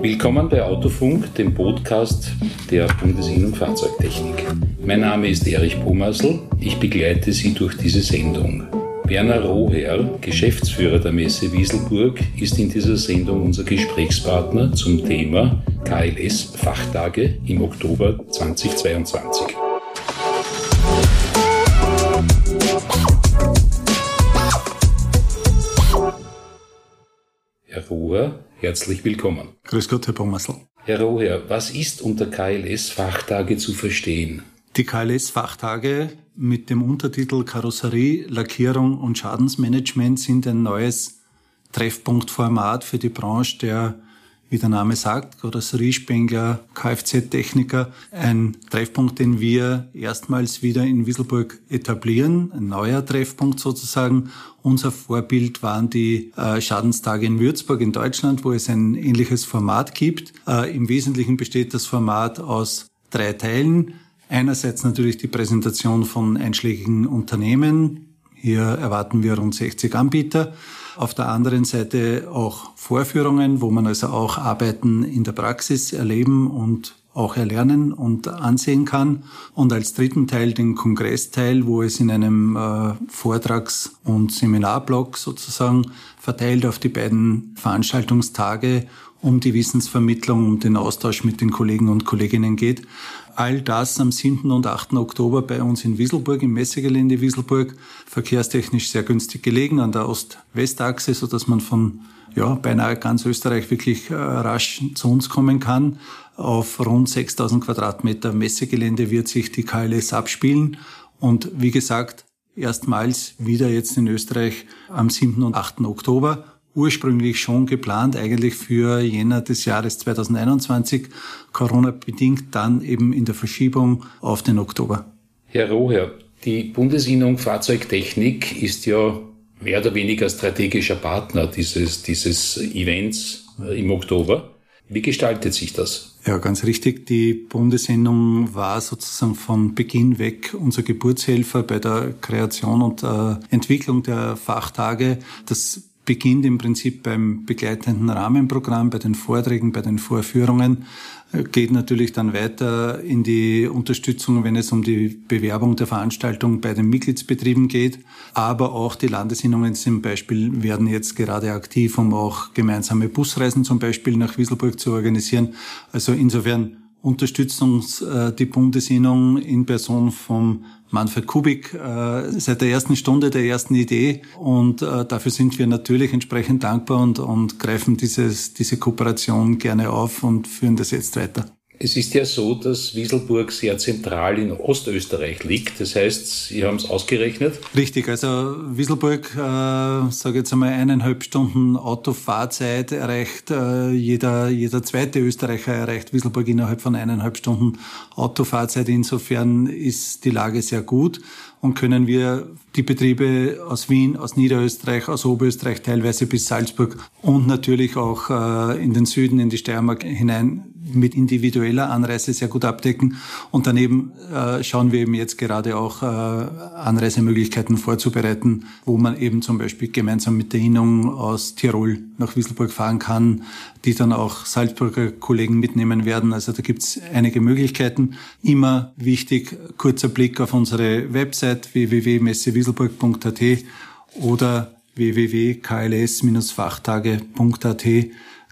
Willkommen bei Autofunk, dem Podcast der Bundesinnung Fahrzeugtechnik. Mein Name ist Erich Pomassel. Ich begleite Sie durch diese Sendung. Werner Roher, Geschäftsführer der Messe Wieselburg, ist in dieser Sendung unser Gesprächspartner zum Thema KLS Fachtage im Oktober 2022. Herr Roher, herzlich willkommen. Grüß Gott, Herr Pommersl. Herr Roher, was ist unter KLS Fachtage zu verstehen? Die KLS-Fachtage mit dem Untertitel Karosserie, Lackierung und Schadensmanagement sind ein neues Treffpunktformat für die Branche der, wie der Name sagt, Karosseriespengler, Kfz-Techniker. Ein Treffpunkt, den wir erstmals wieder in Wieselburg etablieren. Ein neuer Treffpunkt sozusagen. Unser Vorbild waren die äh, Schadenstage in Würzburg in Deutschland, wo es ein ähnliches Format gibt. Äh, Im Wesentlichen besteht das Format aus drei Teilen. Einerseits natürlich die Präsentation von einschlägigen Unternehmen. Hier erwarten wir rund 60 Anbieter. Auf der anderen Seite auch Vorführungen, wo man also auch Arbeiten in der Praxis erleben und auch erlernen und ansehen kann. Und als dritten Teil den Kongressteil, wo es in einem äh, Vortrags- und Seminarblock sozusagen verteilt auf die beiden Veranstaltungstage um die Wissensvermittlung, um den Austausch mit den Kollegen und Kolleginnen geht. All das am 7. und 8. Oktober bei uns in Wieselburg, im Messegelände Wieselburg, verkehrstechnisch sehr günstig gelegen an der Ost-West-Achse, so dass man von ja, beinahe ganz Österreich wirklich äh, rasch zu uns kommen kann. Auf rund 6000 Quadratmeter Messegelände wird sich die KLS abspielen. Und wie gesagt, erstmals wieder jetzt in Österreich am 7. und 8. Oktober ursprünglich schon geplant, eigentlich für Jänner des Jahres 2021, Corona-bedingt dann eben in der Verschiebung auf den Oktober. Herr Roher, die Bundesinnung Fahrzeugtechnik ist ja mehr oder weniger strategischer Partner dieses, dieses Events äh, im Oktober. Wie gestaltet sich das? Ja, ganz richtig. Die Bundessendung war sozusagen von Beginn weg unser Geburtshelfer bei der Kreation und äh, Entwicklung der Fachtage. Das beginnt im Prinzip beim begleitenden Rahmenprogramm, bei den Vorträgen, bei den Vorführungen, äh, geht natürlich dann weiter in die Unterstützung, wenn es um die Bewerbung der Veranstaltung bei den Mitgliedsbetrieben geht. Aber auch die Landesinnungen zum Beispiel werden jetzt gerade aktiv, um auch gemeinsame Busreisen zum Beispiel nach Wieselburg zu organisieren. Also insofern unterstützt uns äh, die Bundesinnung in Person vom Manfred Kubik äh, seit der ersten Stunde der ersten Idee und äh, dafür sind wir natürlich entsprechend dankbar und, und greifen dieses, diese Kooperation gerne auf und führen das jetzt weiter. Es ist ja so, dass Wieselburg sehr zentral in Ostösterreich liegt. Das heißt, Sie haben es ausgerechnet? Richtig, also Wieselburg, äh, sage jetzt einmal eineinhalb Stunden Autofahrzeit erreicht äh, jeder, jeder zweite Österreicher erreicht Wieselburg innerhalb von eineinhalb Stunden Autofahrzeit. Insofern ist die Lage sehr gut und können wir die Betriebe aus Wien, aus Niederösterreich, aus Oberösterreich, teilweise bis Salzburg und natürlich auch äh, in den Süden, in die Steiermark hinein mit individueller Anreise sehr gut abdecken. Und daneben äh, schauen wir eben jetzt gerade auch äh, Anreisemöglichkeiten vorzubereiten, wo man eben zum Beispiel gemeinsam mit der Innung aus Tirol nach Wieselburg fahren kann, die dann auch Salzburger Kollegen mitnehmen werden. Also da gibt's einige Möglichkeiten. Immer wichtig, kurzer Blick auf unsere Website www.messewieselburg.at oder www.kls-fachtage.at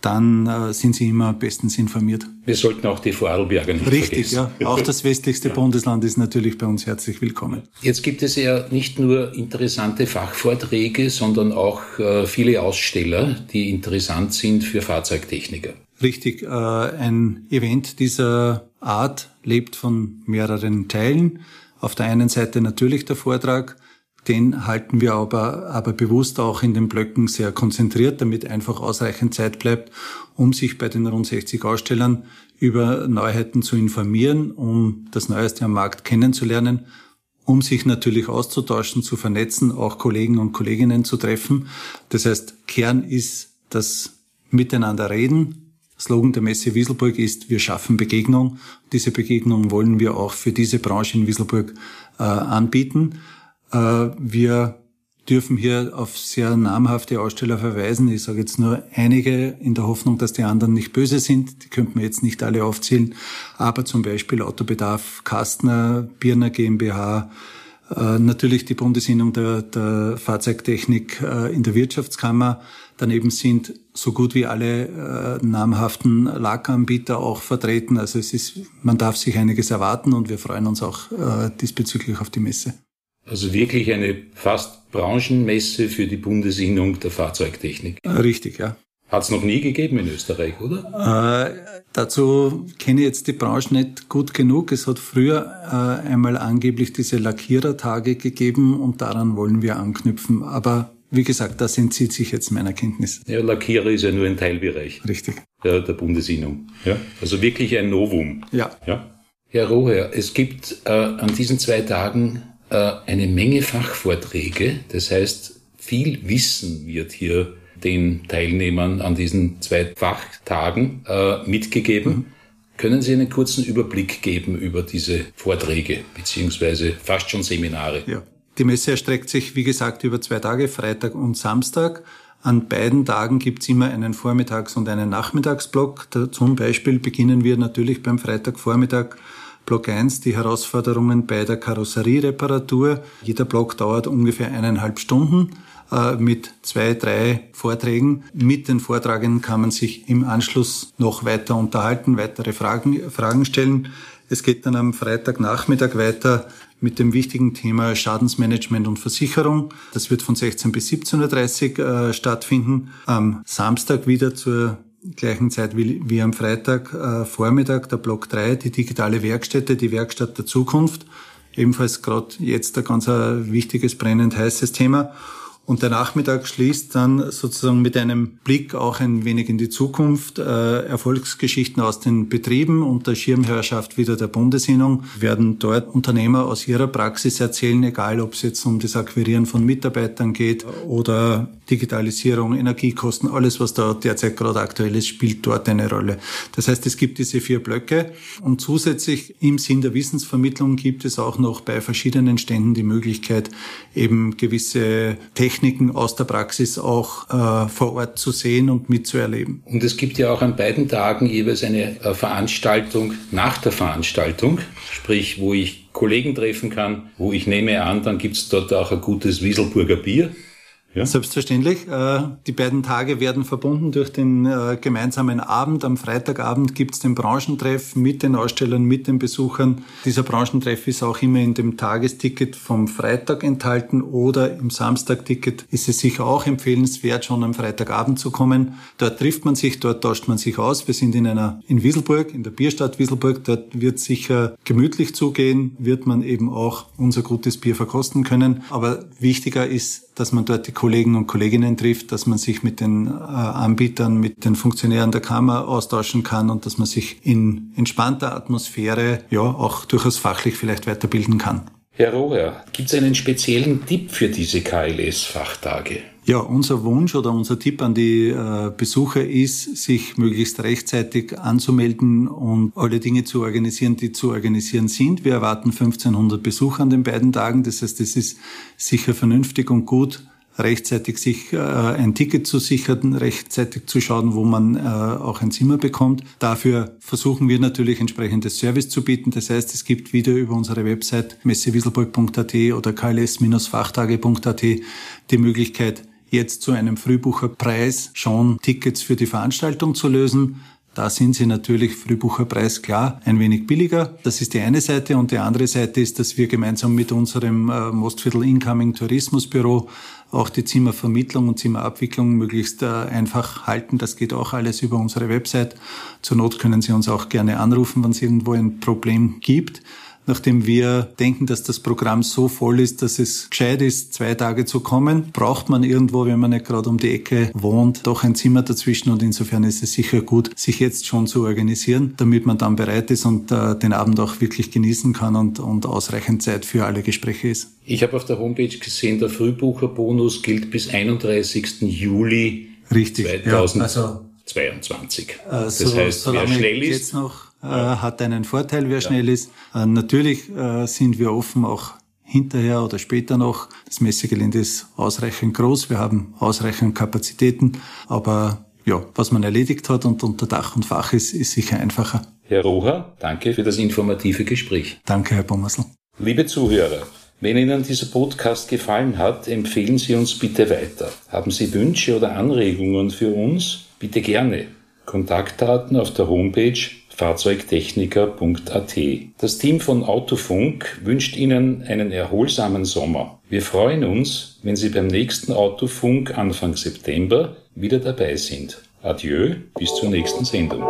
dann äh, sind Sie immer bestens informiert. Wir sollten auch die Vorarlberger nicht Richtig, vergessen. ja. Auch das westlichste ja. Bundesland ist natürlich bei uns herzlich willkommen. Jetzt gibt es ja nicht nur interessante Fachvorträge, sondern auch äh, viele Aussteller, die interessant sind für Fahrzeugtechniker. Richtig, äh, ein Event dieser Art lebt von mehreren Teilen. Auf der einen Seite natürlich der Vortrag, den halten wir aber, aber bewusst auch in den Blöcken sehr konzentriert, damit einfach ausreichend Zeit bleibt, um sich bei den rund 60 Ausstellern über Neuheiten zu informieren, um das Neueste am Markt kennenzulernen, um sich natürlich auszutauschen, zu vernetzen, auch Kollegen und Kolleginnen zu treffen. Das heißt, Kern ist das Miteinander reden. Slogan der Messe Wieselburg ist, wir schaffen Begegnung. Diese Begegnung wollen wir auch für diese Branche in Wieselburg äh, anbieten. Äh, wir dürfen hier auf sehr namhafte Aussteller verweisen. Ich sage jetzt nur einige in der Hoffnung, dass die anderen nicht böse sind. Die könnten wir jetzt nicht alle aufzählen. Aber zum Beispiel Autobedarf, Kastner, Birner GmbH, äh, natürlich die Bundesinnung der, der Fahrzeugtechnik äh, in der Wirtschaftskammer. Daneben sind so gut wie alle äh, namhaften Lackanbieter auch vertreten. Also es ist, man darf sich einiges erwarten und wir freuen uns auch äh, diesbezüglich auf die Messe. Also wirklich eine fast Branchenmesse für die Bundesinnung der Fahrzeugtechnik. Richtig, ja. Hat es noch nie gegeben in Österreich, oder? Äh, dazu kenne ich jetzt die Branche nicht gut genug. Es hat früher äh, einmal angeblich diese Lackierertage gegeben und daran wollen wir anknüpfen. Aber wie gesagt, das entzieht sich jetzt meiner Kenntnis. Ja, Lackierer ist ja nur ein Teilbereich. Richtig. Der, der Bundesinnung. Ja? Also wirklich ein Novum. Ja. ja? Herr Roher, es gibt äh, an diesen zwei Tagen eine Menge Fachvorträge. Das heißt, viel Wissen wird hier den Teilnehmern an diesen zwei Fachtagen äh, mitgegeben. Mhm. Können Sie einen kurzen Überblick geben über diese Vorträge beziehungsweise fast schon Seminare? Ja. Die Messe erstreckt sich, wie gesagt, über zwei Tage, Freitag und Samstag. An beiden Tagen gibt's immer einen Vormittags- und einen Nachmittagsblock. Da zum Beispiel beginnen wir natürlich beim Freitagvormittag Block 1 die Herausforderungen bei der Karosseriereparatur. Jeder Block dauert ungefähr eineinhalb Stunden äh, mit zwei, drei Vorträgen. Mit den Vortragenden kann man sich im Anschluss noch weiter unterhalten, weitere Fragen, Fragen stellen. Es geht dann am Freitagnachmittag weiter mit dem wichtigen Thema Schadensmanagement und Versicherung. Das wird von 16 bis 17.30 Uhr äh, stattfinden. Am Samstag wieder zur gleichen Zeit wie, wie am Freitag äh, Vormittag der Block 3, die digitale Werkstätte, die Werkstatt der Zukunft. Ebenfalls gerade jetzt ein ganz ein wichtiges, brennend heißes Thema. Und der Nachmittag schließt dann sozusagen mit einem Blick auch ein wenig in die Zukunft. Äh, Erfolgsgeschichten aus den Betrieben unter Schirmherrschaft wieder der Bundesinnung werden dort Unternehmer aus ihrer Praxis erzählen, egal ob es jetzt um das Akquirieren von Mitarbeitern geht oder Digitalisierung, Energiekosten, alles, was da derzeit gerade aktuell ist, spielt dort eine Rolle. Das heißt, es gibt diese vier Blöcke und zusätzlich im Sinn der Wissensvermittlung gibt es auch noch bei verschiedenen Ständen die Möglichkeit, eben gewisse Techniken Techniken aus der Praxis auch äh, vor Ort zu sehen und mitzuerleben. Und es gibt ja auch an beiden Tagen jeweils eine äh, Veranstaltung nach der Veranstaltung, sprich, wo ich Kollegen treffen kann, wo ich nehme an, dann gibt es dort auch ein gutes Wieselburger Bier. Ja? Selbstverständlich. Äh, die beiden Tage werden verbunden durch den äh, gemeinsamen Abend. Am Freitagabend gibt es den Branchentreff mit den Ausstellern, mit den Besuchern. Dieser Branchentreff ist auch immer in dem Tagesticket vom Freitag enthalten oder im Samstagticket ist es sicher auch empfehlenswert, schon am Freitagabend zu kommen. Dort trifft man sich, dort tauscht man sich aus. Wir sind in einer, in Wieselburg, in der Bierstadt Wieselburg. Dort wird sicher gemütlich zugehen, wird man eben auch unser gutes Bier verkosten können. Aber wichtiger ist, dass man dort die Kollegen und Kolleginnen trifft, dass man sich mit den äh, Anbietern, mit den Funktionären der Kammer austauschen kann und dass man sich in entspannter Atmosphäre ja auch durchaus fachlich vielleicht weiterbilden kann. Herr Rohrer, gibt es einen speziellen Tipp für diese KLS-Fachtage? Ja, unser Wunsch oder unser Tipp an die äh, Besucher ist, sich möglichst rechtzeitig anzumelden und alle Dinge zu organisieren, die zu organisieren sind. Wir erwarten 1500 Besucher an den beiden Tagen. Das heißt, es ist sicher vernünftig und gut, rechtzeitig sich äh, ein Ticket zu sichern, rechtzeitig zu schauen, wo man äh, auch ein Zimmer bekommt. Dafür versuchen wir natürlich entsprechendes Service zu bieten. Das heißt, es gibt wieder über unsere Website messewieselburg.at oder kls-fachtage.at die Möglichkeit, jetzt zu einem Frühbucherpreis schon Tickets für die Veranstaltung zu lösen. Da sind sie natürlich Frühbucherpreis klar ein wenig billiger. Das ist die eine Seite. Und die andere Seite ist, dass wir gemeinsam mit unserem äh, Mostviertel Incoming Tourismusbüro auch die Zimmervermittlung und Zimmerabwicklung möglichst äh, einfach halten. Das geht auch alles über unsere Website. Zur Not können Sie uns auch gerne anrufen, wenn es irgendwo ein Problem gibt nachdem wir denken, dass das Programm so voll ist, dass es gescheit ist, zwei Tage zu kommen, braucht man irgendwo, wenn man nicht gerade um die Ecke wohnt, doch ein Zimmer dazwischen und insofern ist es sicher gut, sich jetzt schon zu organisieren, damit man dann bereit ist und äh, den Abend auch wirklich genießen kann und, und ausreichend Zeit für alle Gespräche ist. Ich habe auf der Homepage gesehen, der Frühbucherbonus gilt bis 31. Juli Richtig, 2022. Ja, also, das heißt, wer schnell ist, jetzt noch äh, hat einen Vorteil, wer schnell ist. Äh, natürlich äh, sind wir offen, auch hinterher oder später noch. Das Messegelände ist ausreichend groß, wir haben ausreichend Kapazitäten, aber ja, was man erledigt hat und unter Dach und Fach ist, ist sicher einfacher. Herr Roher, danke für das informative Gespräch. Danke, Herr Bommersl. Liebe Zuhörer, wenn Ihnen dieser Podcast gefallen hat, empfehlen Sie uns bitte weiter. Haben Sie Wünsche oder Anregungen für uns? Bitte gerne. Kontaktdaten auf der Homepage fahrzeugtechniker.at. Das Team von Autofunk wünscht Ihnen einen erholsamen Sommer. Wir freuen uns, wenn Sie beim nächsten Autofunk Anfang September wieder dabei sind. Adieu, bis zur nächsten Sendung.